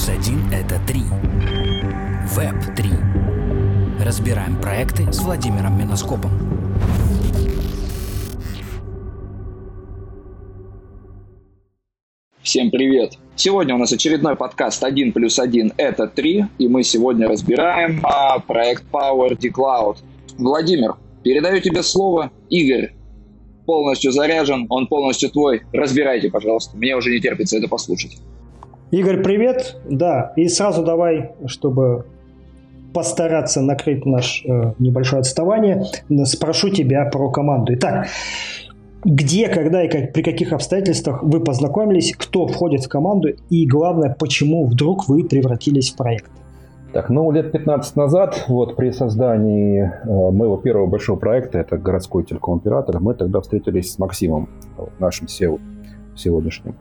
плюс 1 – это 3. Веб 3. Разбираем проекты с Владимиром Миноскопом. Всем привет! Сегодня у нас очередной подкаст 1 плюс 1 – это 3, и мы сегодня разбираем а, проект Power D Cloud. Владимир, передаю тебе слово. Игорь полностью заряжен, он полностью твой. Разбирайте, пожалуйста. Мне уже не терпится это послушать. Игорь, привет. Да, и сразу давай, чтобы постараться накрыть наш э, небольшое отставание, спрошу тебя про команду. Итак, где, когда и как, при каких обстоятельствах вы познакомились, кто входит в команду и, главное, почему вдруг вы превратились в проект? Так, ну, лет 15 назад, вот при создании э, моего первого большого проекта, это городской телеком-оператор, мы тогда встретились с Максимом, нашим SEO сегодняшним.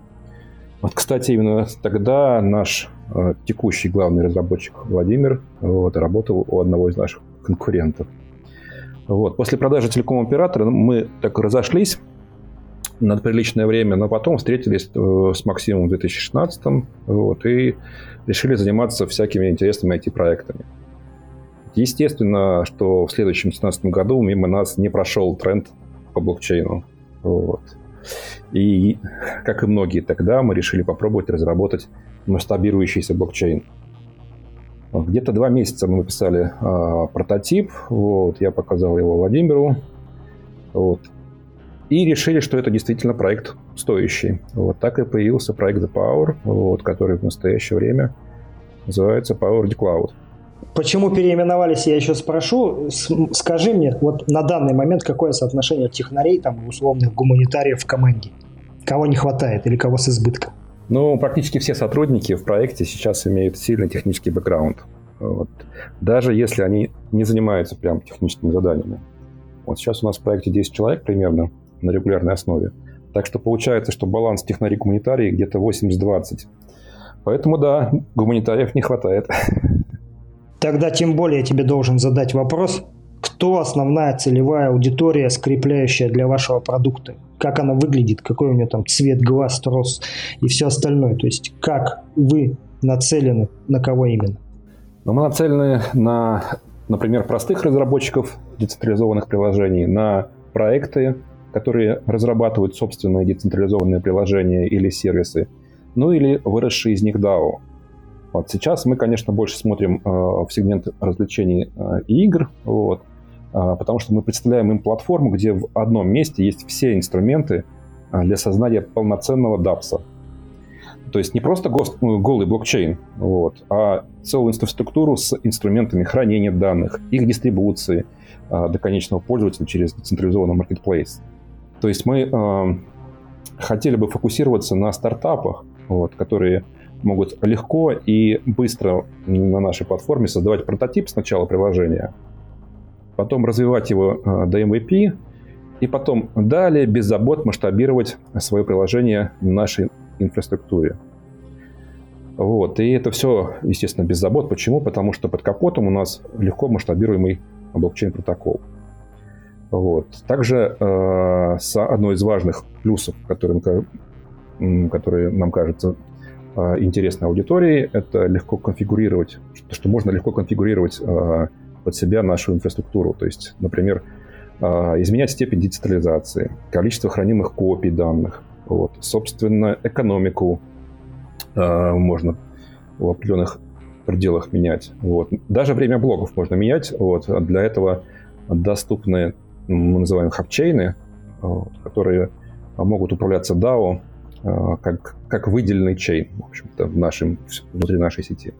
Вот, кстати, именно тогда наш э, текущий главный разработчик Владимир вот, работал у одного из наших конкурентов. Вот. После продажи телеком-оператора мы так разошлись на приличное время, но потом встретились э, с Максимом в 2016 вот, и решили заниматься всякими интересными IT-проектами. Естественно, что в следующем 2017 году мимо нас не прошел тренд по блокчейну. Вот. И, как и многие тогда, мы решили попробовать разработать масштабирующийся блокчейн. Где-то два месяца мы написали а, прототип, вот, я показал его Владимиру, вот, и решили, что это действительно проект стоящий. Вот так и появился проект The Power, вот, который в настоящее время называется Power the Cloud. Почему переименовались, я еще спрошу. Скажи мне, вот на данный момент какое соотношение технарей, там, условных гуманитариев в команде? Кого не хватает или кого с избытком? Ну, практически все сотрудники в проекте сейчас имеют сильный технический бэкграунд. Вот. Даже если они не занимаются прям техническими заданиями. Вот сейчас у нас в проекте 10 человек примерно на регулярной основе. Так что получается, что баланс технари-гуманитарий где-то 80-20. Поэтому да, гуманитариев не хватает. Тогда тем более я тебе должен задать вопрос, кто основная целевая аудитория, скрепляющая для вашего продукта? Как она выглядит, какой у нее там цвет глаз, трос и все остальное? То есть как вы нацелены, на кого именно? Ну, мы нацелены на, например, простых разработчиков децентрализованных приложений, на проекты, которые разрабатывают собственные децентрализованные приложения или сервисы, ну или выросшие из них DAO. Вот сейчас мы, конечно, больше смотрим э, в сегмент развлечений э, и игр, вот, э, потому что мы представляем им платформу, где в одном месте есть все инструменты для создания полноценного DApps. То есть не просто ну, голый блокчейн, вот, а целую инфраструктуру с инструментами хранения данных, их дистрибуции до конечного пользователя через децентрализованный marketplace. То есть мы хотели бы фокусироваться на стартапах, вот, которые могут легко и быстро на нашей платформе создавать прототип сначала приложения, потом развивать его э, до MVP, и потом далее без забот масштабировать свое приложение в нашей инфраструктуре. Вот. И это все, естественно, без забот. Почему? Потому что под капотом у нас легко масштабируемый блокчейн-протокол. Вот. Также э, одной из важных плюсов, которые, которые нам кажется интересной аудитории, это легко конфигурировать, что, можно легко конфигурировать э, под себя нашу инфраструктуру. То есть, например, э, изменять степень децентрализации, количество хранимых копий данных, вот, собственно, экономику э, можно в определенных пределах менять. Вот. Даже время блоков можно менять. Вот. Для этого доступны мы называем хабчейны, которые могут управляться DAO как, как выделенный чейн, в общем-то, в нашем, внутри нашей сети.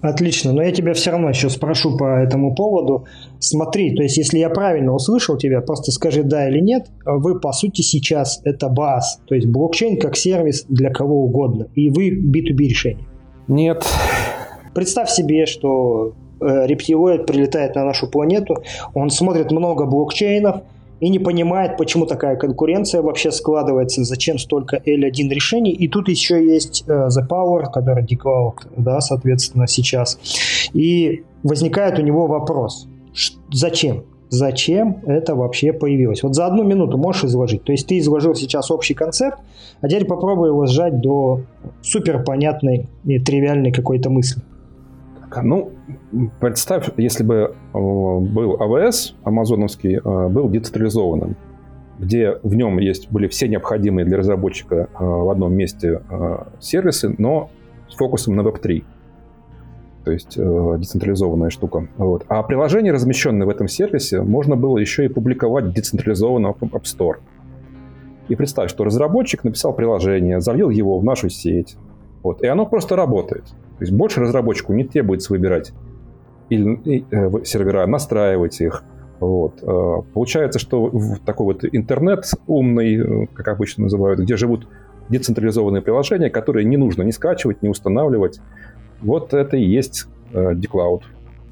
Отлично, но я тебя все равно еще спрошу по этому поводу. Смотри, то есть если я правильно услышал тебя, просто скажи да или нет, вы по сути сейчас это баз, то есть блокчейн как сервис для кого угодно, и вы B2B решение. Нет. Представь себе, что Э, рептилоид прилетает на нашу планету, он смотрит много блокчейнов и не понимает, почему такая конкуренция вообще складывается, зачем столько L1 решений. И тут еще есть э, The Power, который Decloud, да, соответственно, сейчас. И возникает у него вопрос, зачем? Зачем это вообще появилось? Вот за одну минуту можешь изложить. То есть ты изложил сейчас общий концепт, а теперь попробуй его сжать до супер понятной и тривиальной какой-то мысли. Ну, представь, если бы э, был АВС, амазоновский, э, был децентрализованным, где в нем есть, были все необходимые для разработчика э, в одном месте сервисы, но с фокусом на Web3. То есть децентрализованная штука. Вот. А приложение, размещенное в этом сервисе, можно было еще и публиковать децентрализованно в App Store. И представь, что разработчик написал приложение, залил его в нашу сеть, вот, и оно просто работает. То есть больше разработчику не требуется выбирать или, э, сервера, настраивать их. Вот. Э, получается, что в такой вот интернет умный, э, как обычно называют, где живут децентрализованные приложения, которые не нужно ни скачивать, ни устанавливать. Вот это и есть Decloud.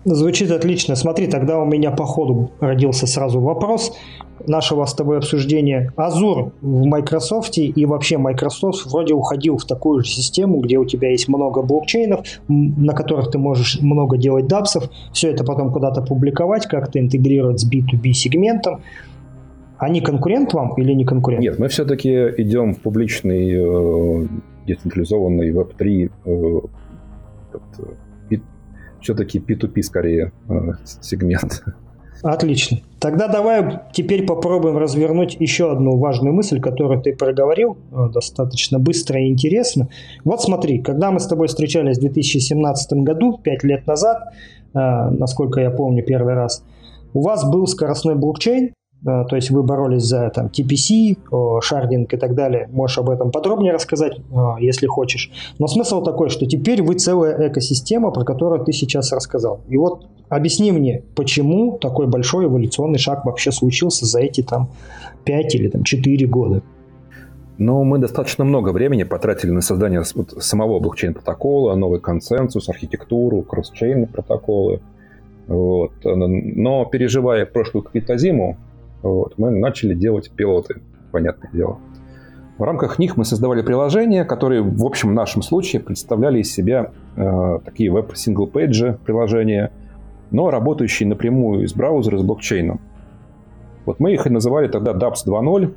Звучит отлично. Смотри, тогда у меня по ходу родился сразу вопрос нашего с тобой обсуждения. Azure в Microsoft и вообще Microsoft вроде уходил в такую же систему, где у тебя есть много блокчейнов, на которых ты можешь много делать дапсов, все это потом куда-то публиковать, как-то интегрировать с B2B сегментом. Они конкурент вам или не конкурент? Нет, мы все-таки идем в публичный э, децентрализованный Web3 э, все-таки P2P скорее э, сегмент. Отлично. Тогда давай теперь попробуем развернуть еще одну важную мысль, которую ты проговорил э, достаточно быстро и интересно. Вот смотри, когда мы с тобой встречались в 2017 году, 5 лет назад, э, насколько я помню первый раз, у вас был скоростной блокчейн, то есть вы боролись за там, TPC, шардинг и так далее. Можешь об этом подробнее рассказать, если хочешь. Но смысл такой, что теперь вы целая экосистема, про которую ты сейчас рассказал. И вот объясни мне, почему такой большой эволюционный шаг вообще случился за эти там 5 или там 4 года? Ну, мы достаточно много времени потратили на создание самого блокчейн-протокола, новый консенсус, архитектуру, cross-chain протоколы. Вот. Но переживая прошлую какую-то зиму, вот, мы начали делать пилоты, понятное дело. В рамках них мы создавали приложения, которые, в общем, в нашем случае представляли из себя э, такие веб-single-page приложения, но работающие напрямую из браузера с блокчейном. Вот мы их и называли тогда DApps 2.0,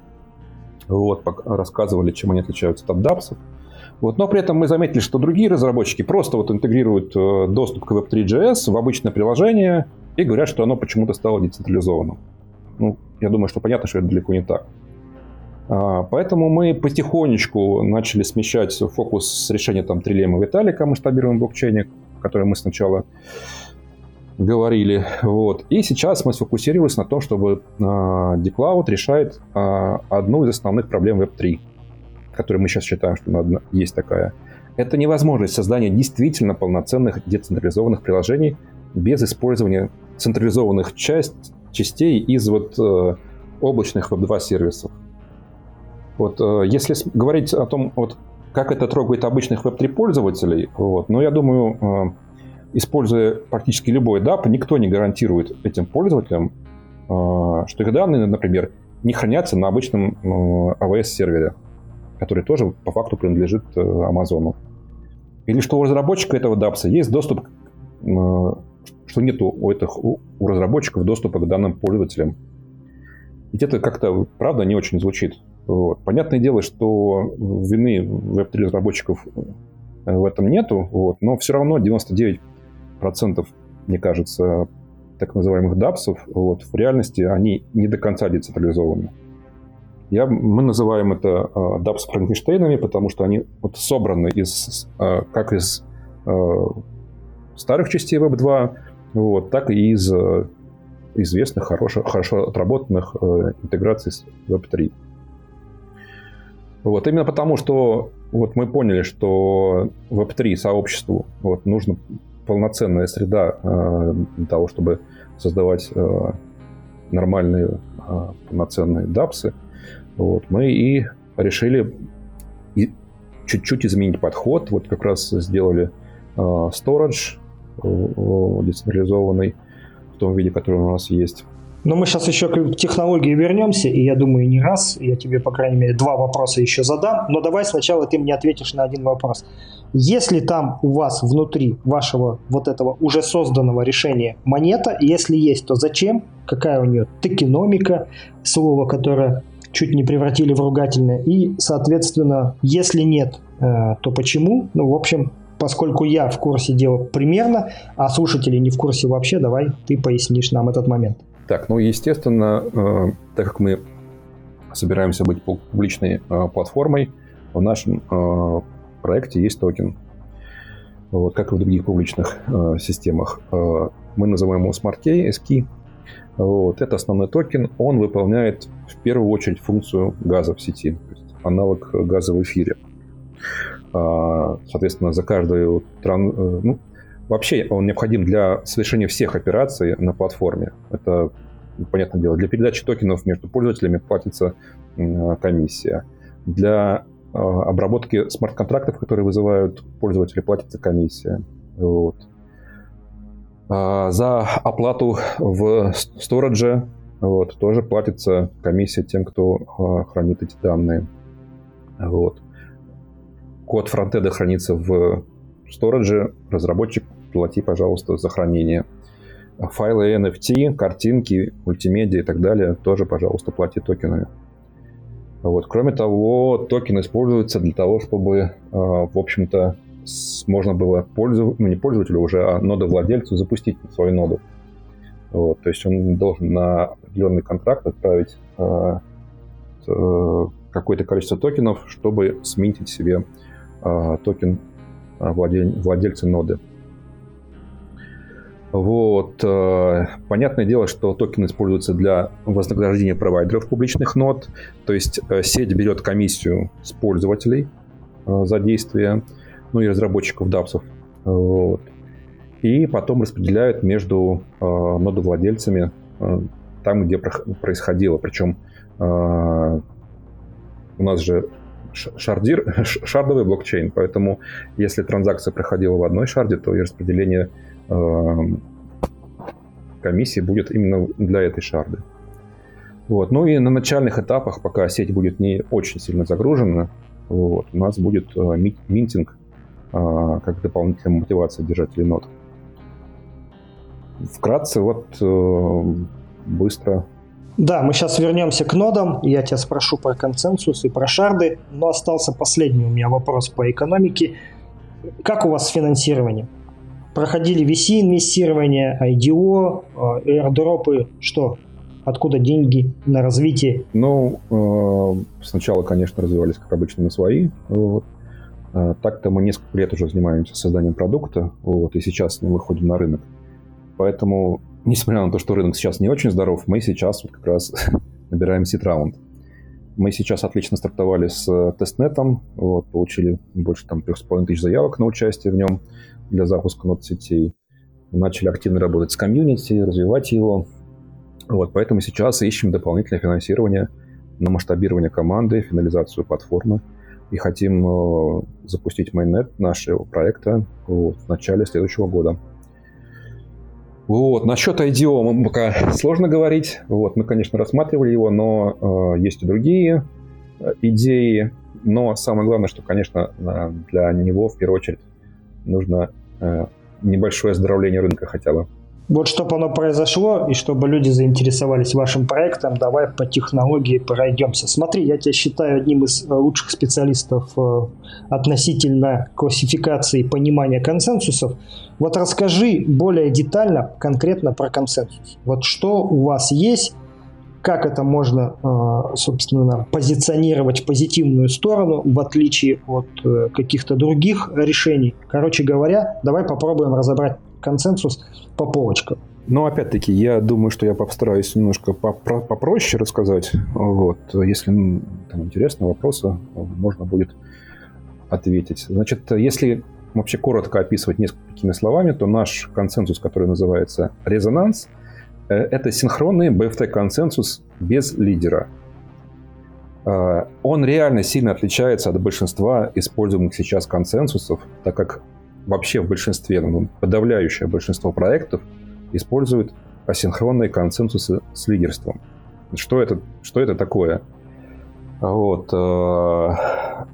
вот, рассказывали, чем они отличаются от DApps. Вот, но при этом мы заметили, что другие разработчики просто вот интегрируют э, доступ к Web3.js в обычное приложение и говорят, что оно почему-то стало децентрализованным. Ну, я думаю, что понятно, что это далеко не так. А, поэтому мы потихонечку начали смещать фокус с решения там трилемма Виталика о масштабируемом блокчейне, который мы сначала говорили. Вот. И сейчас мы сфокусировались на том, чтобы э, Decloud решает э, одну из основных проблем Web3, которую мы сейчас считаем, что есть такая. Это невозможность создания действительно полноценных децентрализованных приложений без использования централизованных часть, частей из вот э, облачных Web2 сервисов. Вот, э, если говорить о том, вот, как это трогает обычных Web3 пользователей, вот, ну, я думаю, э, используя практически любой DAP, никто не гарантирует этим пользователям, что их данные, например, не хранятся на обычном AWS-сервере, который тоже по факту принадлежит Амазону. Или что у разработчика этого DAPS есть доступ, что нет у, этих, у разработчиков доступа к данным пользователям. Ведь это как-то, правда, не очень звучит. Вот. Понятное дело, что вины Web3 разработчиков в этом нету, вот, но все равно 99% процентов, мне кажется, так называемых дапсов, вот, в реальности они не до конца децентрализованы. Я, мы называем это э, дапс Франкенштейнами, потому что они вот собраны из, э, как из э, старых частей Web 2, вот, так и из э, известных, хорошо, хорошо отработанных э, интеграций с Web 3. Вот, именно потому, что вот мы поняли, что Web3 сообществу вот, нужно полноценная среда э, для того, чтобы создавать э, нормальные э, полноценные дапсы, вот, мы и решили чуть-чуть изменить подход. Вот как раз сделали storage децентрализованный в том виде, который у нас есть. Но мы сейчас еще к технологии вернемся, и я думаю, не раз. Я тебе, по крайней мере, два вопроса еще задам. Но давай сначала ты мне ответишь на один вопрос. Если там у вас внутри вашего вот этого уже созданного решения монета, если есть, то зачем? Какая у нее токеномика, слово, которое чуть не превратили в ругательное. И, соответственно, если нет, э, то почему? Ну, в общем, поскольку я в курсе дела примерно, а слушатели не в курсе вообще, давай ты пояснишь нам этот момент. Так, ну, естественно, э, так как мы собираемся быть публичной э, платформой, в нашем э, проекте есть токен. Вот, как и в других публичных э, системах. Э, мы называем его Smart Key, SKey. Вот, это основной токен. Он выполняет в первую очередь функцию газа в сети, то есть аналог газа в эфире. А, соответственно, за каждую... Э, ну, вообще он необходим для совершения всех операций на платформе. Это, понятное дело, для передачи токенов между пользователями платится комиссия. Для а, обработки смарт-контрактов, которые вызывают пользователи, платится комиссия. Вот. А за оплату в сторидже вот, тоже платится комиссия тем, кто хранит эти данные. Вот. Код фронтеда хранится в сторидже. Разработчик, плати, пожалуйста, за хранение. Файлы NFT, картинки, мультимедиа и так далее тоже, пожалуйста, плати токенами. Вот. Кроме того, токен используется для того, чтобы, э, в общем-то, можно было пользователю, ну не пользователю уже, а нодовладельцу запустить свою ноду. Вот. То есть он должен на определенный контракт отправить э, э, какое-то количество токенов, чтобы сменить себе токен э, владель, владельца ноды. Вот. Э, понятное дело, что токен используется для вознаграждения провайдеров публичных нод. То есть э, сеть берет комиссию с пользователей э, за действие, ну и разработчиков dApps ов. Вот. И потом распределяют между нодовладельцами там, где происходило. Причем у нас же шардир, шардовый блокчейн, поэтому если транзакция проходила в одной шарде, то и распределение Эм, комиссии будет именно для этой шарды. Вот. Ну и на начальных этапах, пока сеть будет не очень сильно загружена, вот, у нас будет э, минтинг э, как дополнительная мотивация держателей нот. Вкратце, вот э, быстро. Да, мы сейчас вернемся к нодам. Я тебя спрошу про консенсус и про шарды, но остался последний у меня вопрос по экономике. Как у вас с финансированием? проходили VC-инвестирование, IDO, э, airdropы, что? Откуда деньги на развитие? Ну, э, сначала, конечно, развивались, как обычно, на свои. Вот. Э, так-то мы несколько лет уже занимаемся созданием продукта, вот, и сейчас мы выходим на рынок. Поэтому, несмотря на то, что рынок сейчас не очень здоров, мы сейчас вот как раз набираем сит-раунд. Мы сейчас отлично стартовали с тестнетом, вот, получили больше там 3,5 тысяч заявок на участие в нем для запуска нод-сетей. Начали активно работать с комьюнити, развивать его. Вот, поэтому сейчас ищем дополнительное финансирование на масштабирование команды, финализацию платформы. И хотим э, запустить майнет нашего проекта вот, в начале следующего года. Вот. Насчет IDO пока сложно говорить. Вот. Мы, конечно, рассматривали его, но э, есть и другие э, идеи. Но самое главное, что, конечно, для него в первую очередь нужно э, небольшое оздоровление рынка хотя бы. Вот чтобы оно произошло, и чтобы люди заинтересовались вашим проектом, давай по технологии пройдемся. Смотри, я тебя считаю одним из э, лучших специалистов э, относительно классификации понимания консенсусов. Вот расскажи более детально, конкретно про консенсус. Вот что у вас есть, как это можно, э, собственно, позиционировать в позитивную сторону, в отличие от каких-то других решений. Короче говоря, давай попробуем разобрать консенсус по полочкам. Но опять-таки, я думаю, что я постараюсь немножко попроще рассказать. Вот. Если там, интересны вопросы, можно будет ответить. Значит, если вообще коротко описывать несколькими словами, то наш консенсус, который называется резонанс – Э, это синхронный BFT-консенсус без лидера. Э, он реально сильно отличается от большинства используемых сейчас консенсусов, так как вообще в большинстве, ну, подавляющее большинство проектов используют асинхронные консенсусы с лидерством. Что это, что это такое? Вот. Э,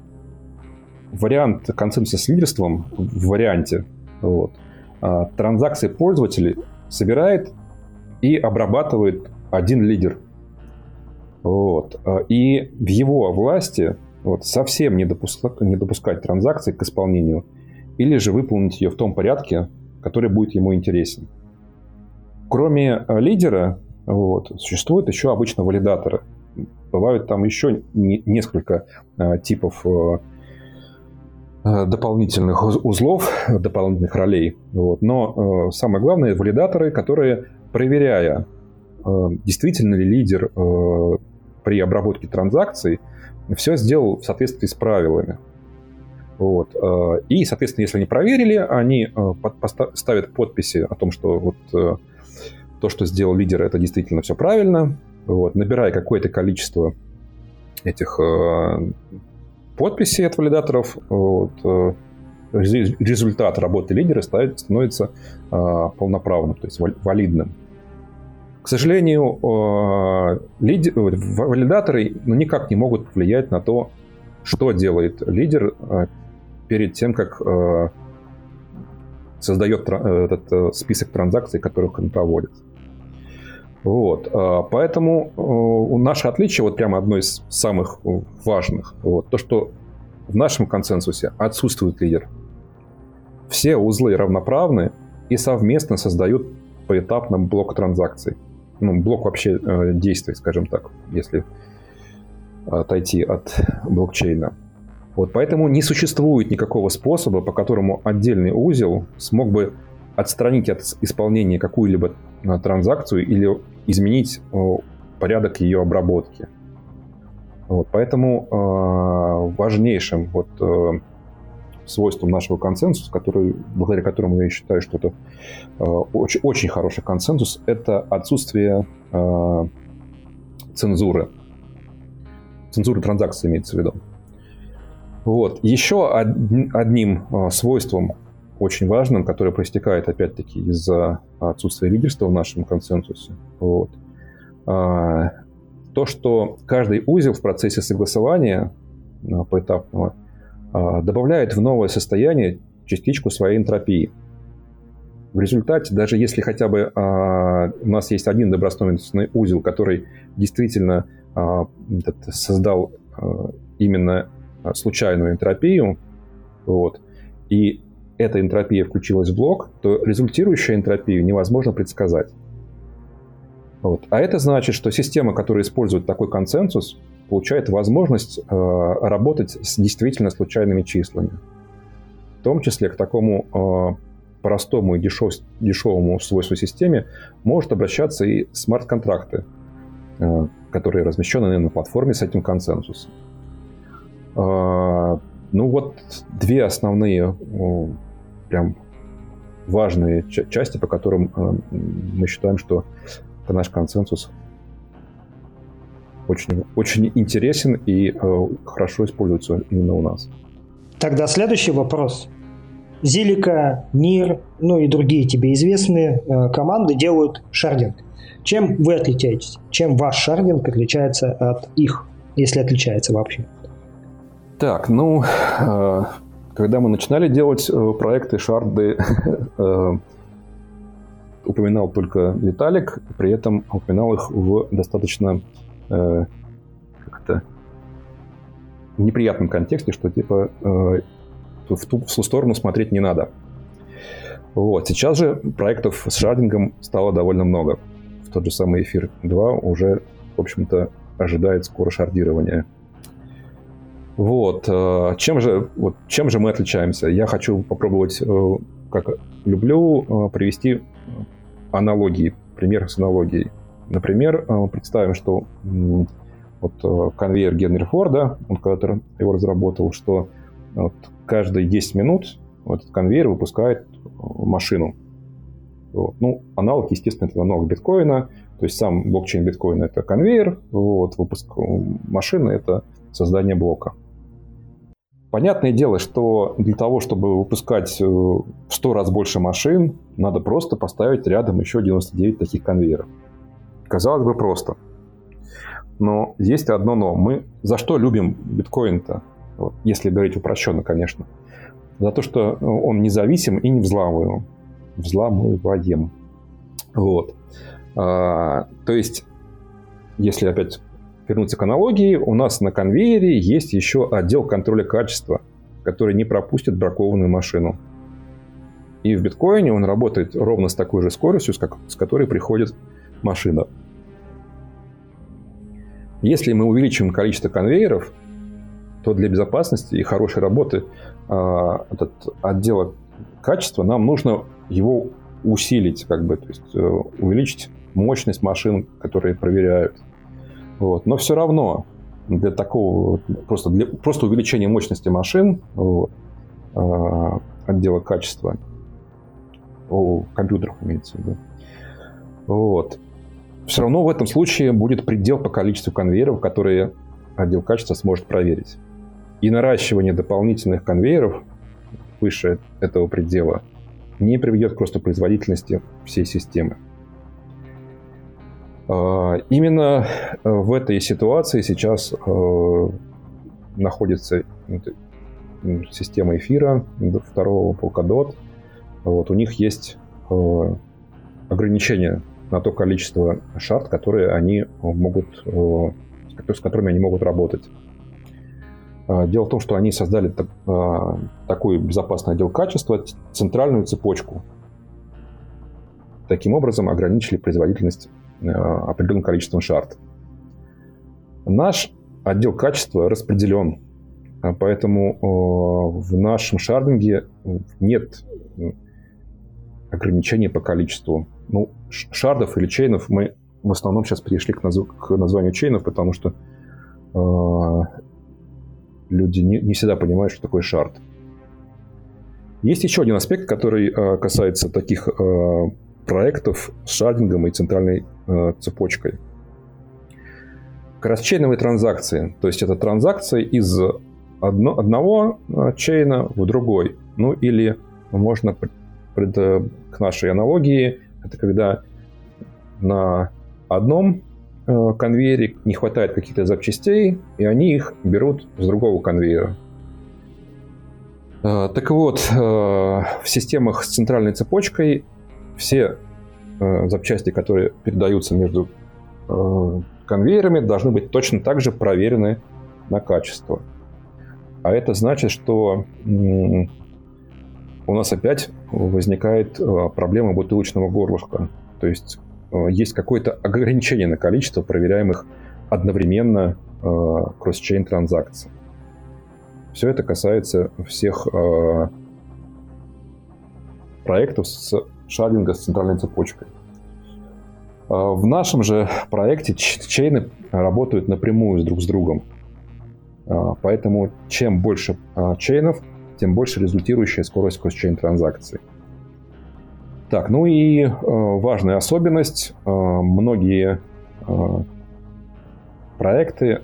вариант консенсуса с лидерством в варианте вот, транзакции пользователей собирает и обрабатывает один лидер. Вот. И в его власти вот, совсем не, допускать, не допускать транзакции к исполнению или же выполнить ее в том порядке, который будет ему интересен. Кроме лидера, вот, существуют еще обычно валидаторы. Бывают там еще не, несколько э, типов э, дополнительных узлов, дополнительных ролей. Вот. Но э, самое главное, валидаторы, которые, проверяя, э, действительно ли лидер э, при обработке транзакций все сделал в соответствии с правилами. Вот. Э, и, соответственно, если они проверили, они э, ставят подписи о том, что вот э, то, что сделал лидер, это действительно все правильно. Вот. Набирая какое-то количество этих подписей от валидаторов, вот, результат работы лидера становится полноправным, то есть валидным. К сожалению, валидаторы ну, никак не могут повлиять на то, что делает лидер перед тем, как э, создает э, этот э, список транзакций, которых он проводит. Вот, поэтому наше отличие, вот прямо одно из самых важных, вот, то, что в нашем консенсусе отсутствует лидер. Все узлы равноправны и совместно создают поэтапно блок транзакций. Ну, блок вообще действий, скажем так, если отойти от блокчейна. Вот поэтому не существует никакого способа, по которому отдельный узел смог бы отстранить от исполнения какую-либо а, транзакцию или изменить порядок ее обработки. Вот, поэтому э, важнейшим вот, э, свойством нашего консенсуса, который, благодаря которому я считаю, что это э, очень, очень хороший консенсус, это отсутствие э, цензуры. Цензуры транзакций имеется в виду. Вот. Еще одним а, свойством очень важным, которое проистекает опять-таки из-за отсутствия лидерства в нашем консенсусе, вот, а, то, что каждый узел в процессе согласования а, поэтапного добавляет в новое состояние частичку своей энтропии. В результате, даже если хотя бы у нас есть один добросовестный узел, который действительно создал именно Э, случайную энтропию, вот, и эта энтропия включилась в блок, то результирующую энтропию невозможно предсказать. Вот. А это значит, что система, которая использует такой консенсус, получает возможность э, работать с действительно случайными числами. В том числе к такому э, простому и дешев, дешевому свойству системе может обращаться и смарт-контракты, э, которые размещены на платформе с этим консенсусом. А, ну вот две основные прям важные части, по которым а, мы считаем, что это наш консенсус очень, очень интересен и а, хорошо используется именно у нас. Тогда следующий вопрос. Зилика, НИР, ну и другие тебе известные команды делают шардинг. Чем вы отличаетесь? Чем ваш шардинг отличается от их, если отличается вообще? Так, ну, э, когда мы начинали делать э, проекты шарды, э, упоминал только Виталик, при этом упоминал их в достаточно как-то неприятном контексте, что типа в ту, в сторону смотреть не надо. Вот. Сейчас же проектов с шардингом стало довольно много. В тот же самый эфир 2 уже, в общем-то, ожидает скоро шардирования вот. Э, чем же, вот, чем же мы отличаемся? Я хочу попробовать, э, как люблю, э, привести аналогии, пример с аналогией. Например, представим, что вот конвейер Генри Форда, он когда-то его разработал, что вот каждые 10 минут этот конвейер выпускает машину. Вот. Ну, аналог, естественно, это аналог биткоина. То есть сам блокчейн биткоина – это конвейер, вот, выпуск машины – это создание блока. Понятное дело, что для того, чтобы выпускать э, в 100 раз больше машин, надо просто поставить рядом еще 99 таких конвейеров. Казалось бы, просто. Но есть одно но. Мы за что любим биткоин-то? Вот, если говорить упрощенно, конечно. За то, что он независим и не взламываем. Взламываем. Вот. А, то есть, если опять вернуться к аналогии, у нас на конвейере есть еще отдел контроля качества, который не пропустит бракованную машину. И в биткоине он работает ровно с такой же скоростью, с, как, с которой приходит машина. Если мы увеличим количество конвейеров, то для безопасности и хорошей работы э, этот отдела качества нам нужно его усилить, как бы, то есть э, увеличить мощность машин, которые проверяют. Вот. Но все равно для такого просто для просто увеличения мощности машин вот, э, отдела качества у компьютеров имеется в виду. Вот. Все равно в этом случае будет предел по количеству конвейеров, которые отдел качества сможет проверить. И наращивание дополнительных конвейеров выше этого предела не приведет к росту производительности всей системы. А, именно э, в этой ситуации сейчас э, находится система эфира второго Polkadot. Вот, у них есть э, ограничения на то количество шарт, которые они могут, с которыми они могут работать. А, дело в том, что они создали а, такой безопасный отдел качества, центральную цепочку. Таким образом ограничили производительность определенным количеством шарт. Наш отдел качества распределен, поэтому в нашем шардинге нет ограничения по количеству. Ну, шардов или чейнов мы в основном сейчас перешли к, назв... к названию чейнов, потому что люди не, не всегда понимают, что такое шард. Есть еще один аспект, который э, касается таких э, проектов с шардингом и центральной э, цепочкой. Кросчейновые транзакции. То есть это транзакции из одно, одного э, чейна в другой. Ну или можно пред, э, к нашей аналогии, это когда на одном Э, конвейере не хватает каких-то запчастей, и они их берут с другого конвейера. Э, так вот, в системах с центральной цепочкой все запчасти, которые передаются между конвейерами, должны быть точно так же проверены на качество. А это значит, что у нас опять возникает проблема бутылочного горлышка. То есть Э, есть какое-то ограничение на количество проверяемых одновременно э, кросс-чейн транзакций. Все это касается всех э, проектов с шардинга с центральной цепочкой. В нашем же проекте чейны работают напрямую друг с другом. Поэтому чем больше чейнов, тем больше результирующая скорость кросс-чейн транзакций. Так, ну и важная особенность. Многие проекты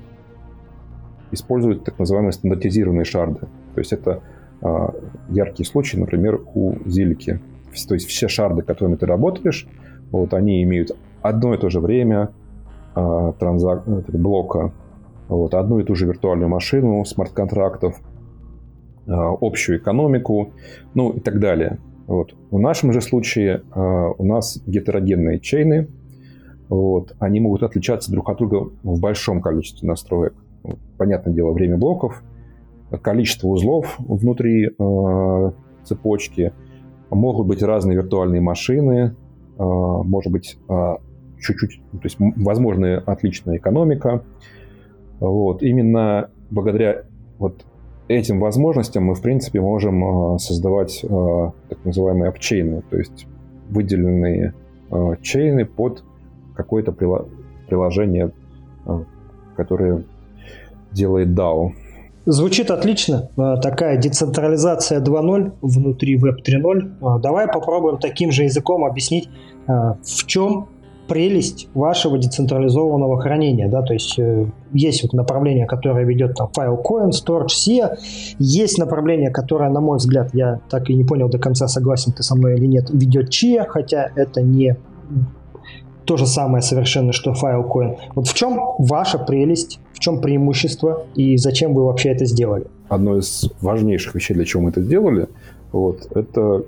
используют так называемые стандартизированные шарды. То есть это э, яркий случай, например, у Зилики. То есть все шарды, которыми ты работаешь, вот они имеют одно и то же время э, транзак... блока, вот, одну и ту же виртуальную машину смарт-контрактов, э, общую экономику, ну и так далее. Вот. В нашем же случае э, у нас гетерогенные чейны. Вот. Они могут отличаться друг от друга в большом количестве настроек. Понятное дело, время блоков, количество узлов внутри э, цепочки. Могут быть разные виртуальные машины, э, может быть э, чуть-чуть, то есть возможно отличная экономика. Вот. Именно благодаря вот этим возможностям мы, в принципе, можем э, создавать так называемые апчейны, то есть выделенные чейны под какое-то приложение, которое делает DAO. Звучит отлично. Такая децентрализация 2.0 внутри Web 3.0. Давай попробуем таким же языком объяснить, в чем прелесть вашего децентрализованного хранения, да, то есть э, есть вот направление, которое ведет там Filecoin, Storage, SIA, есть направление, которое, на мой взгляд, я так и не понял до конца, согласен ты со мной или нет, ведет Chia, хотя это не то же самое совершенно, что Filecoin. Вот в чем ваша прелесть, в чем преимущество и зачем вы вообще это сделали? Одно из важнейших вещей, для чего мы это сделали, вот, это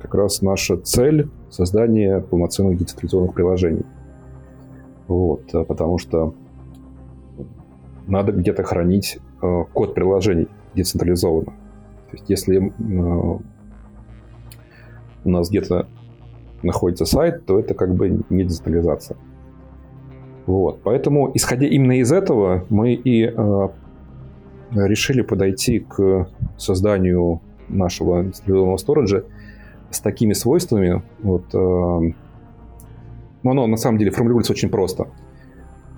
как раз наша цель создания полноценных децентрализованных приложений. Вот, э, потому что надо где-то хранить э, код приложений децентрализованно. То есть если э, у нас где-то находится сайт, то это как бы не децентрализация. Вот. Поэтому, исходя именно из этого, мы и э, решили подойти к созданию нашего децентрализованного сториджа с такими свойствами. Вот, э, но оно на самом деле формулируется очень просто.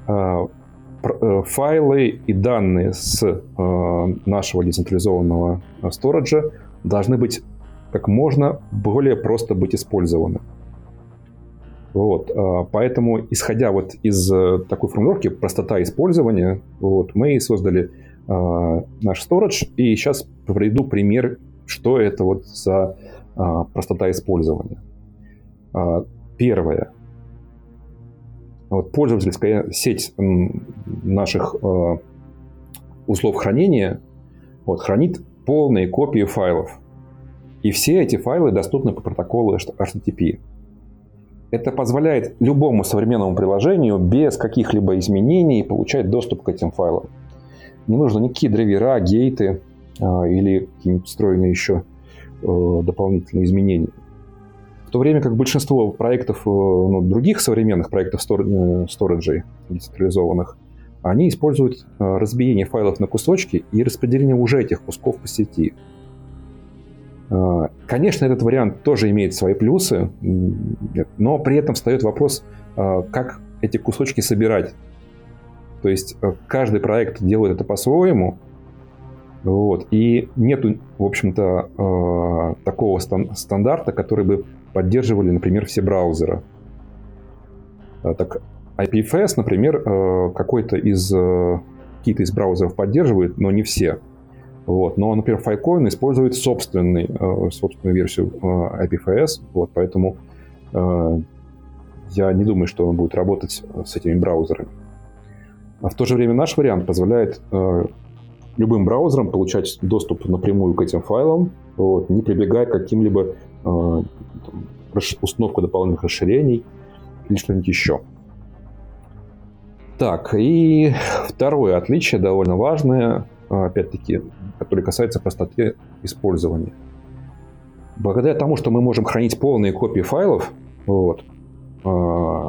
Э, э файлы и данные с э, нашего децентрализованного сториджа должны быть как можно более просто быть использованы. Вот, а, поэтому, исходя вот из э, такой формулировки простота использования, вот, мы создали э, наш storage, и сейчас приведу пример, что это вот за э, простота использования. Первое. Вот пользовательская сеть наших узлов хранения вот, хранит полные копии файлов. И все эти файлы доступны по протоколу HTTP. Это позволяет любому современному приложению без каких-либо изменений получать доступ к этим файлам. Не нужно никакие драйвера, гейты а, или какие-нибудь встроенные еще э, дополнительные изменения. В то время как большинство проектов, э, ну, других современных проектов э, сториджей децентрализованных, они используют разбиение файлов на кусочки и распределение уже этих кусков по сети. А, конечно, этот вариант тоже имеет свои плюсы, но при этом встает вопрос, а, как эти кусочки собирать. То есть э, каждый проект делает это по-своему, вот, и нету, в общем-то, а, такого стандарта, который бы поддерживали, например, все браузеры. Так, IPFS, например, э, какой-то из э, какие-то из браузеров поддерживает, но не все. Вот. Но, например, Filecoin использует собственный, э, собственную версию э, IPFS, вот, поэтому э, я не думаю, что он будет работать с этими браузерами. А в то же время наш вариант позволяет любым браузерам получать доступ напрямую к этим файлам, вот, не прибегая к каким-либо э, установку дополнительных расширений или что-нибудь еще. Так, и второе отличие довольно важное, опять-таки, который касается простоты использования. Благодаря тому, что мы можем хранить полные копии файлов вот, э,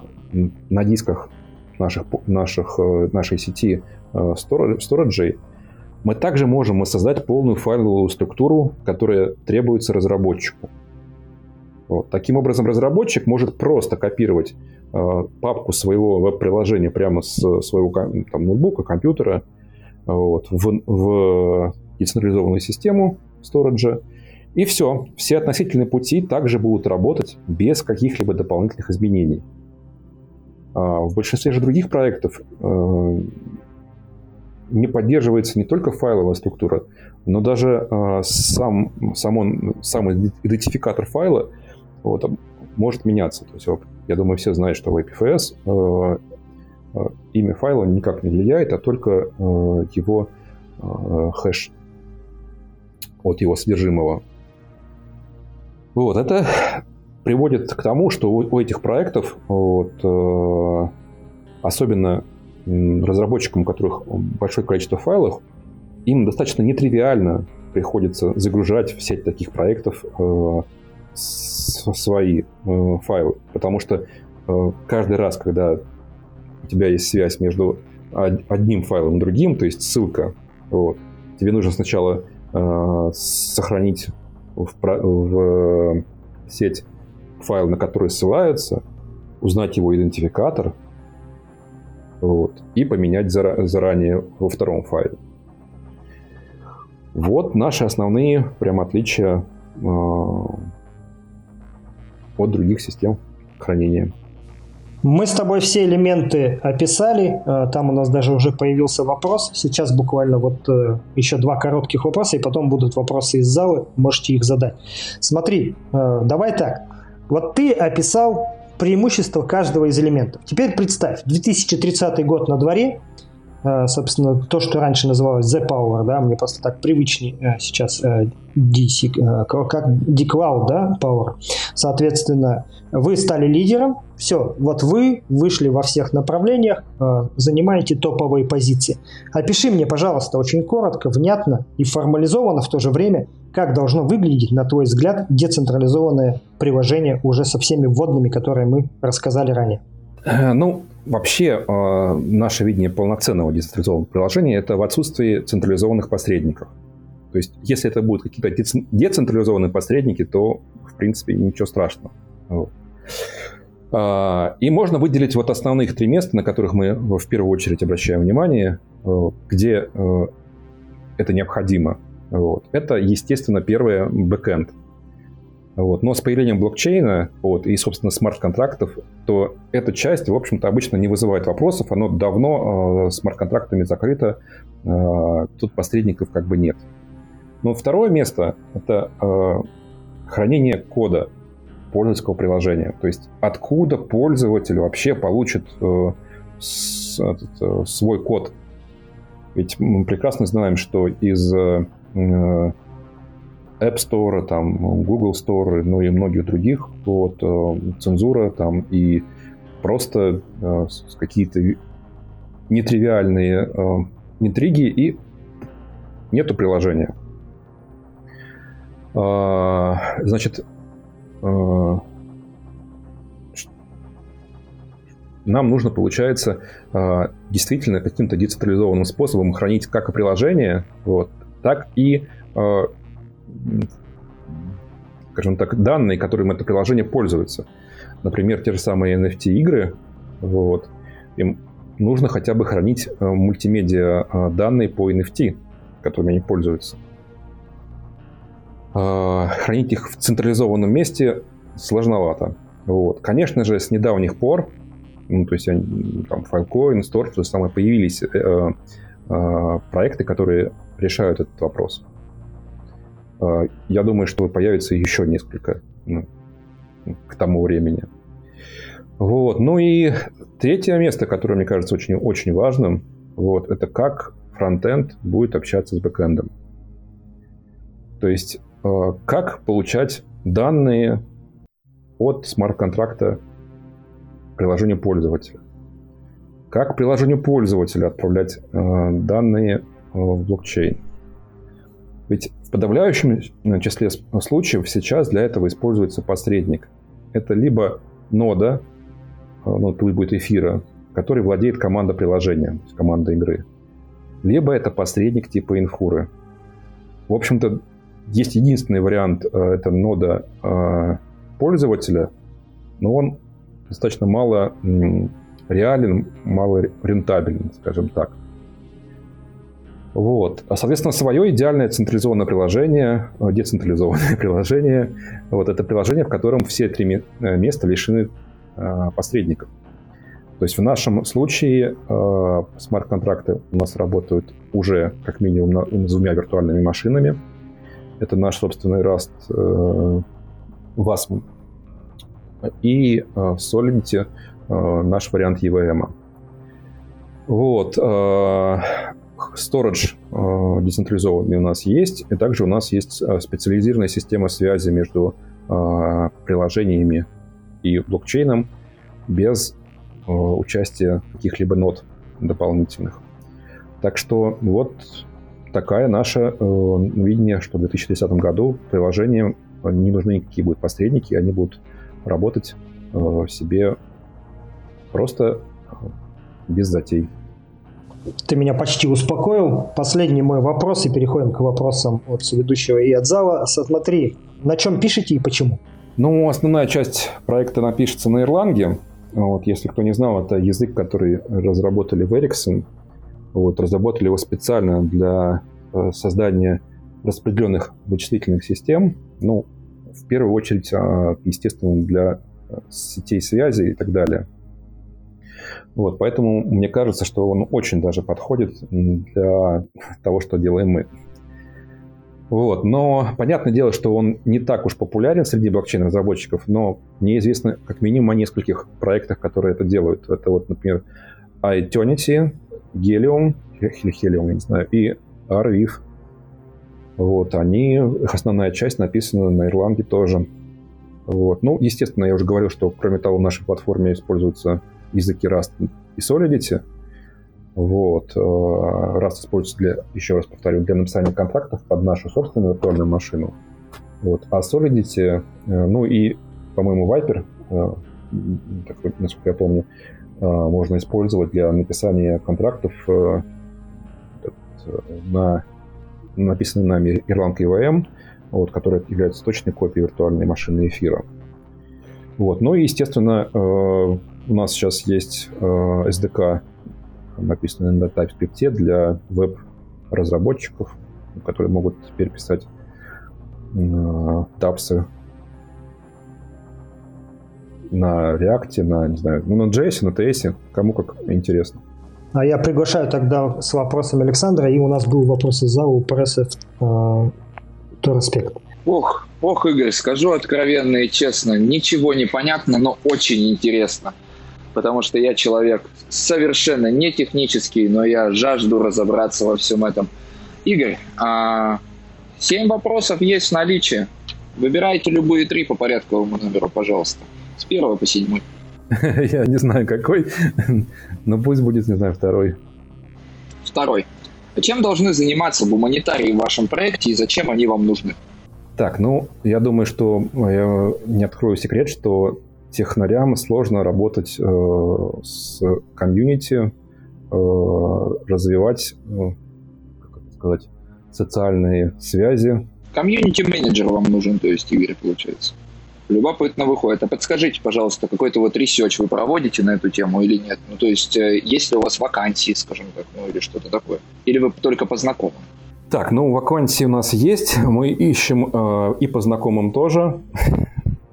на дисках наших, наших, э, нашей сети э, сториджей, мы также можем создать полную файловую структуру, которая требуется разработчику. Вот. Таким образом, разработчик может просто копировать э, папку своего веб-приложения прямо с своего там, ноутбука, компьютера вот, в, в децентрализованную систему сториджа. И все. Все относительные пути также будут работать без каких-либо дополнительных изменений. А в большинстве же других проектов э, не поддерживается не только файловая структура, но даже э, сам, сам, он, сам идентификатор файла вот, может меняться. То есть, я думаю, все знают, что в IPFS имя файла никак не влияет, а только его хэш от его содержимого. Вот, это приводит к тому, что у, этих проектов, вот, э, особенно разработчикам, у которых большое количество файлов, им достаточно нетривиально приходится загружать в сеть таких проектов э, свои э, файлы. Потому что э, каждый раз, когда у тебя есть связь между одним файлом и другим, то есть ссылка, вот, тебе нужно сначала Э, сохранить в, в сеть файл, на который ссылаются, узнать его идентификатор вот, и поменять зара- заранее во втором файле. Вот наши основные прям отличия э, от других систем хранения. Мы с тобой все элементы описали, э, там у нас даже уже появился вопрос. Сейчас буквально вот э, еще два коротких вопроса, и потом будут вопросы из зала, можете их задать. Смотри, э, давай так. Вот ты описал преимущество каждого из элементов. Теперь представь, 2030 год на дворе, собственно, то, что раньше называлось The Power, да, мне просто так привычнее э, сейчас DC, как D-Cloud, да, Power. Соответственно, вы стали лидером, все, вот вы вышли во всех направлениях, занимаете топовые позиции. Опиши мне, пожалуйста, очень коротко, внятно и формализованно в то же время, как должно выглядеть, на твой взгляд, децентрализованное приложение уже со всеми вводными, которые мы рассказали ранее? Ну, вообще, э, наше видение полноценного децентрализованного приложения – это в отсутствии централизованных посредников. То есть, если это будут какие-то децентрализованные посредники, то, в принципе, ничего страшного. Вот. А, и можно выделить вот основных три места, на которых мы в первую очередь обращаем внимание, э, где это необходимо. Вот. Это, естественно, первое – бэкэнд. Вот. Но с появлением блокчейна вот, и, собственно, смарт-контрактов, то эта часть, в общем-то, обычно не вызывает вопросов. Оно давно э, смарт-контрактами закрыто. Э, тут посредников как бы нет. Но второе место – это э, хранение кода пользовательского приложения. То есть откуда пользователь вообще получит э, с, этот, э, свой код. Ведь мы прекрасно знаем, что из э, App Store, там, Google Store, ну и многих других, вот, э, цензура там и просто э, какие-то нетривиальные э, интриги и нету приложения. Э, значит, э, нам нужно, получается, э, действительно каким-то децентрализованным способом хранить как и приложение, вот, так и э, скажем так, данные, которым это приложение пользуется. Например, те же самые NFT-игры, вот, им нужно хотя бы хранить э, мультимедиа э, данные по NFT, которыми они пользуются. Э, хранить их в централизованном месте сложновато. Вот. Конечно же, с недавних пор, ну, то есть там Filecoin, Store, то же самое, появились э, э, проекты, которые решают этот вопрос. А, я думаю, что появится еще несколько ну, к тому времени. Вот. Ну и третье место, которое мне кажется очень, очень важным, вот, это как фронтенд будет общаться с бэкэндом. То есть а, как получать данные от смарт-контракта приложению пользователя. Как приложению пользователя отправлять а, данные в блокчейн. Ведь подавляющем э, числе случаев сейчас для этого используется посредник. Это либо нода, э, ну, пусть будет эфира, который владеет команда приложения, команда игры. Либо это посредник типа инфуры. В общем-то, есть единственный вариант, э, это нода пользователя, но он достаточно мало реален, мало рентабелен, скажем так. Вот. А, соответственно, свое идеальное централизованное приложение, э, децентрализованное приложение, вот это приложение, в котором все три э, места лишены э, посредников. То есть в нашем случае э, смарт-контракты у нас работают уже как минимум на, с двумя виртуальными машинами. Это наш собственный Rust э, WASM и э, Solidity э, наш вариант EVM. Вот. Storage э, децентрализованный у нас есть, и также у нас есть э, специализированная система связи между э, приложениями и блокчейном без участия каких-либо нод дополнительных. Так что вот такая наше видение, что в 2010 году приложениям не нужны никакие будут посредники, они будут работать себе просто без затей. Ты меня почти успокоил. Последний мой вопрос, и переходим к вопросам от ведущего и от зала. Смотри, на чем пишете и почему? Ну, основная часть проекта напишется на Erlang. Вот, если кто не знал, это язык, который разработали в Ericsson. Вот, разработали его специально для э, создания распределенных вычислительных систем. Ну, в первую очередь, а, естественно, для э, сетей связи и так далее. Вот, поэтому мне кажется, что он очень даже подходит для того, что делаем мы. Вот. Но понятное дело, что он не так уж популярен среди блокчейн-разработчиков, но мне известно как минимум о нескольких проектах, которые это делают. Это вот, например, iTunity, Helium, Helium, я не знаю, и Arviv. Вот, они, их основная часть написана на Ирланге тоже. Вот. Ну, естественно, я уже говорил, что кроме того, в нашей платформе используются языки Rust и Solidity. Вот. Э, Rust используется для, еще раз повторю, для написания контрактов под нашу собственную виртуальную машину. Вот. А Solidity, э, ну и, по-моему, Viper, э, насколько я помню, можно использовать для написания контрактов на написанной нами ирландкой ИВМ, вот, которая является точной копией виртуальной машины эфира. Вот. Ну и, естественно, у нас сейчас есть э, SDK, написанный на TypeScript для веб-разработчиков, которые могут теперь писать э, тапсы на React, на, не знаю, ну, на JS, на TS, кому как интересно. А я приглашаю тогда с вопросом Александра, и у нас был вопрос из зала у прессы в то респект. Ох, ох, Игорь, скажу откровенно и честно, ничего не понятно, но очень интересно. Потому что я человек совершенно не технический, но я жажду разобраться во всем этом. Игорь, а, семь вопросов есть в наличии. Выбирайте любые три по порядковому номеру, пожалуйста. С первого по седьмой. Я не знаю, какой, но пусть будет, не знаю, второй. Второй. Чем должны заниматься гуманитарии в вашем проекте и зачем они вам нужны? Так, ну, я думаю, что я не открою секрет, что технарям сложно работать э, с комьюнити, э, развивать, э, как это сказать, социальные связи. Комьюнити-менеджер вам нужен, то есть, Игорь, получается. Любопытно выходит. А подскажите, пожалуйста, какой-то вот research вы проводите на эту тему или нет? Ну, то есть, э, есть ли у вас вакансии, скажем так, ну, или что-то такое? Или вы только по знакомым? Так, ну, вакансии у нас есть. Мы ищем э, и по знакомым тоже.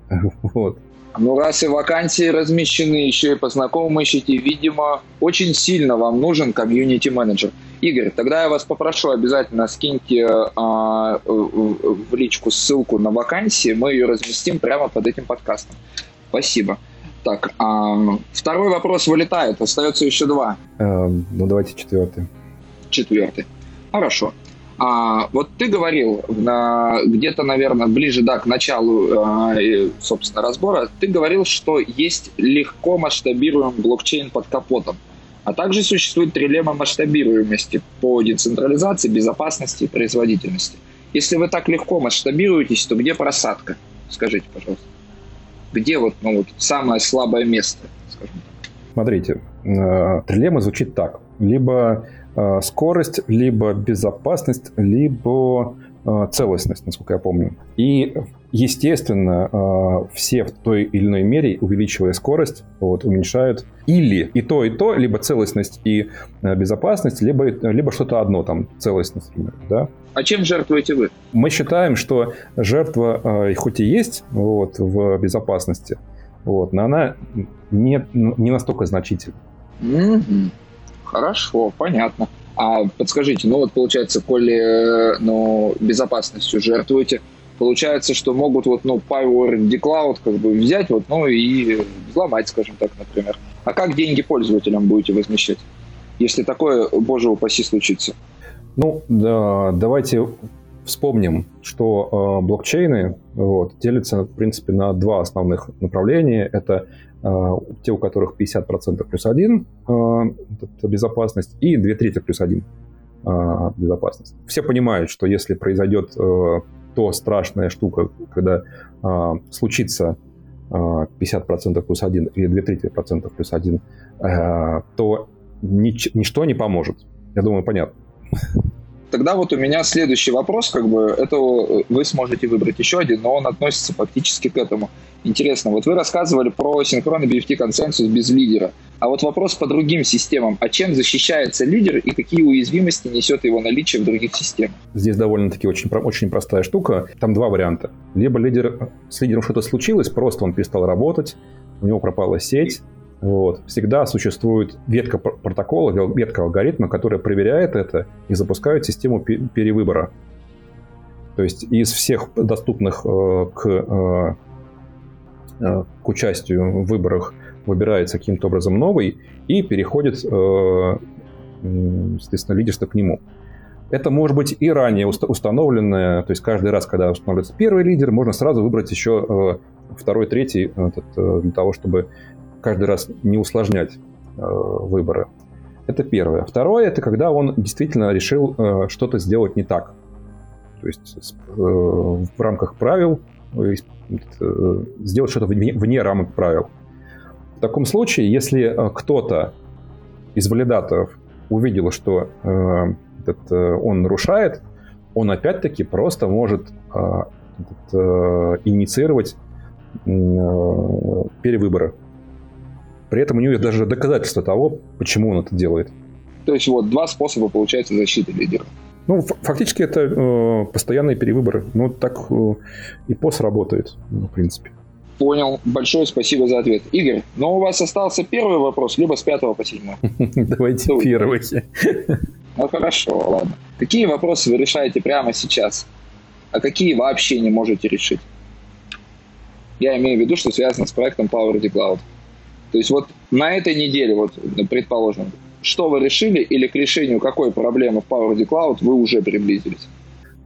вот. Ну, раз и вакансии размещены, еще и по знакомым ищете, видимо, очень сильно вам нужен комьюнити-менеджер. Игорь, тогда я вас попрошу обязательно скиньте а, в личку ссылку на вакансии, мы ее разместим прямо под этим подкастом. Спасибо. Так, а, второй вопрос вылетает, остается еще два. А, ну, давайте четвертый. Четвертый. Хорошо. А, вот ты говорил на, где-то, наверное, ближе да, к началу, а, собственно, разбора, ты говорил, что есть легко масштабируемый блокчейн под капотом. А также существует трилемма масштабируемости по децентрализации, безопасности и производительности. Если вы так легко масштабируетесь, то где просадка? Скажите, пожалуйста. Где вот, ну, вот самое слабое место, скажем? Смотрите, э, трилемма звучит так. Либо скорость, либо безопасность, либо э, целостность, насколько я помню. И естественно, а, все в той или иной мере, увеличивая скорость, вот, уменьшают или и то, и то, либо целостность и безопасность, либо, либо что-то одно, там, целостность, например, да. А чем жертвуете вы? Мы считаем, что жертва хоть и есть вот, в безопасности, вот, но она не, не настолько значительна. Mm-hmm. Хорошо, понятно. А подскажите, ну вот получается, коли э, ну, безопасностью жертвуете, получается, что могут вот, ну, Power Cloud как бы взять вот, ну, и взломать, скажем так, например. А как деньги пользователям будете возмещать, если такое, боже упаси, случится? Ну, да, давайте вспомним, что э, блокчейны вот, делятся, в принципе, на два основных направления. Это те, у которых 50% плюс один э, это безопасность, и две трети плюс один э, безопасность. Все понимают, что если произойдет э, то страшная штука, когда а, случится а, 50% плюс 1 или 2 трети процентов плюс 1, а, то нич- ничто не поможет. Я думаю, понятно. Тогда вот у меня следующий вопрос, как бы это вы сможете выбрать еще один, но он относится фактически к этому. Интересно, вот вы рассказывали про синхронный BFT консенсус без лидера. А вот вопрос по другим системам. А чем защищается лидер и какие уязвимости несет его наличие в других системах? Здесь довольно-таки очень, очень простая штука. Там два варианта. Либо лидер, с лидером что-то случилось, просто он перестал работать, у него пропала сеть, вот. Всегда существует ветка протокола, ветка алгоритма, которая проверяет это и запускает систему перевыбора. То есть из всех доступных э, к, э, э, к участию в выборах выбирается каким-то образом новый и переходит соответственно, лидерство к нему. Это может быть и ранее установленное, то есть каждый раз, когда устанавливается первый лидер, можно сразу выбрать еще э, второй, третий, этот, э, для того, чтобы каждый раз не усложнять э, выборы. Это первое. Второе, это когда он действительно решил что-то сделать не так. То есть в рамках правил сделать что-то вне, вне рамок правил. В таком случае, если кто-то из валидаторов увидел, что этот, э, он нарушает, он опять-таки просто может э, этот, э, инициировать перевыборы. При этом у него есть даже доказательства того, почему он это делает. То есть вот два способа, получается, защиты лидера. Ну, фактически это э, постоянные перевыборы. Ну, так э, и ПОС работает, в принципе. Понял. Большое спасибо за ответ. Игорь, но у вас остался первый вопрос, либо с пятого по седьмой. Давайте первый. Ну хорошо, ладно. Какие вопросы вы решаете прямо сейчас, а какие вообще не можете решить? Я имею в виду, что связано с проектом Power Cloud. То есть вот на этой неделе, вот предположим, что вы решили или к решению какой проблемы в Power Cloud вы уже приблизились?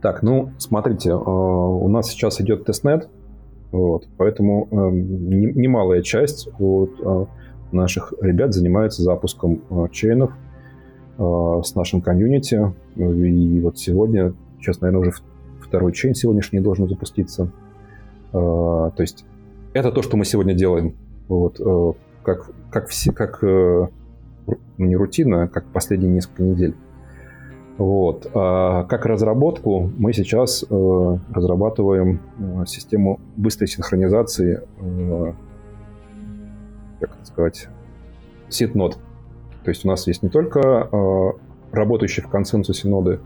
Так, ну, смотрите, э, у нас сейчас идет testnet, вот, поэтому э, немалая часть вот, э, наших ребят занимается запуском chain ов Э, с нашим комьюнити. И вот сегодня, сейчас, наверное, уже второй chain сегодняшний должен запуститься. То есть это то, что мы сегодня делаем. Вот, как, как, все, как не рутина, как последние несколько недель. Вот. А как разработку мы сейчас э, разрабатываем э, систему быстрой синхронизации, э, как это сказать, сит-нод. То есть у нас есть не только э, работающие в консенсусе ноды,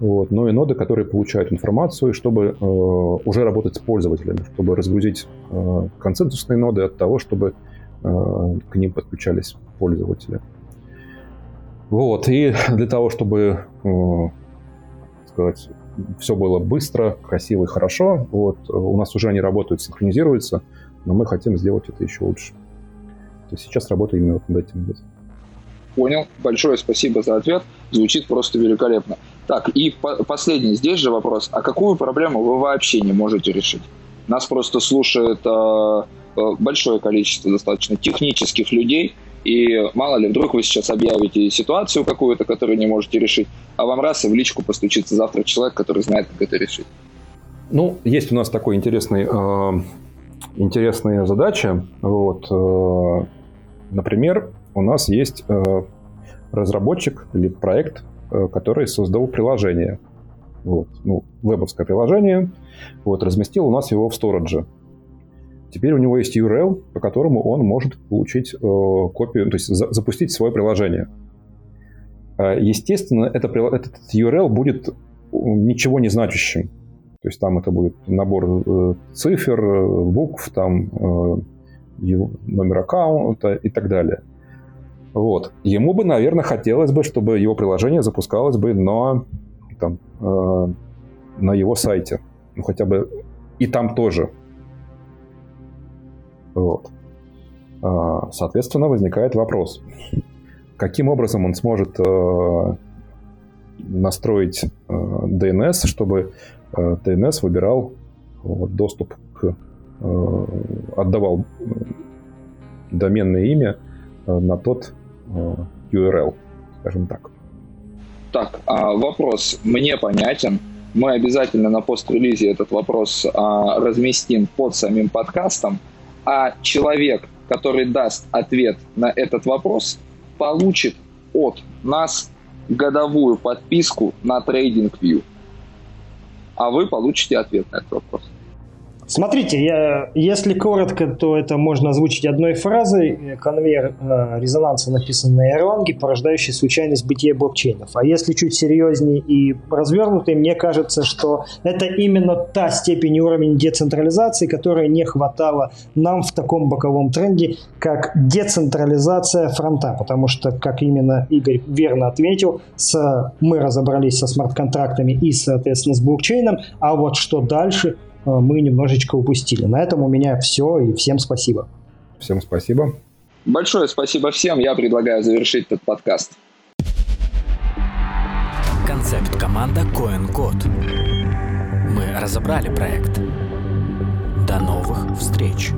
вот, но и ноды, которые получают информацию, чтобы э, уже работать с пользователями, чтобы разгрузить э, консенсусные ноды от того, чтобы э, к ним подключались пользователи. Вот, и для того, чтобы э, сказать, все было быстро, красиво и хорошо, вот, у нас уже они работают, синхронизируются, но мы хотим сделать это еще лучше. То есть сейчас работаем именно вот над этим. Понял. Большое спасибо за ответ. Звучит просто великолепно. Так, и по- последний здесь же вопрос. А какую проблему вы вообще не можете решить? Нас просто слушает э, э, большое количество достаточно технических людей, и мало ли, вдруг вы сейчас объявите ситуацию какую-то, которую не можете решить, а вам раз и в личку постучится завтра человек, который знает, как это решить. Ну, есть у нас такой интересный, э, интересная задача. Вот, э, например, у нас есть э, разработчик или проект, э, который создал приложение. Вот, ну, вебовское приложение, вот, разместил у нас его в сторидже. Теперь у него есть URL, по которому он может получить э, копию, то есть за, запустить свое приложение. Э, естественно, это, этот URL будет ничего не значащим. То есть там это будет набор э, цифр, э, букв, там э, номер аккаунта и так далее. Вот. Ему бы, наверное, хотелось бы, чтобы его приложение запускалось бы на, там, э, на его сайте. Ну, хотя бы и там тоже. Вот. Э, соответственно, возникает вопрос. Каким образом он сможет э, настроить э, DNS, чтобы э, DNS выбирал вот, доступ к... Э, отдавал доменное имя э, на тот Э, URL, скажем так. Так, а вопрос мне понятен. Мы обязательно на пост-релизе этот вопрос а, разместим под самим подкастом, а человек, который даст ответ на этот вопрос, получит от нас годовую подписку на TradingView. А вы получите ответ на этот вопрос. Смотрите, я, если коротко, то это можно озвучить одной фразой. Конвейер э, резонанса написан на Erlang, порождающий случайность бытия блокчейнов. А если чуть серьезнее и развернутый, мне кажется, что это именно та степень и уровень децентрализации, которой не хватало нам в таком боковом тренде, как децентрализация фронта. Потому что, как именно Игорь верно ответил, с, мы разобрались со смарт-контрактами и, соответственно, с блокчейном, а вот что дальше – мы немножечко упустили. На этом у меня все, и всем спасибо. Всем спасибо. Большое спасибо всем. Я предлагаю завершить этот подкаст. концепт команда CoinCode. Мы разобрали проект. До новых встреч!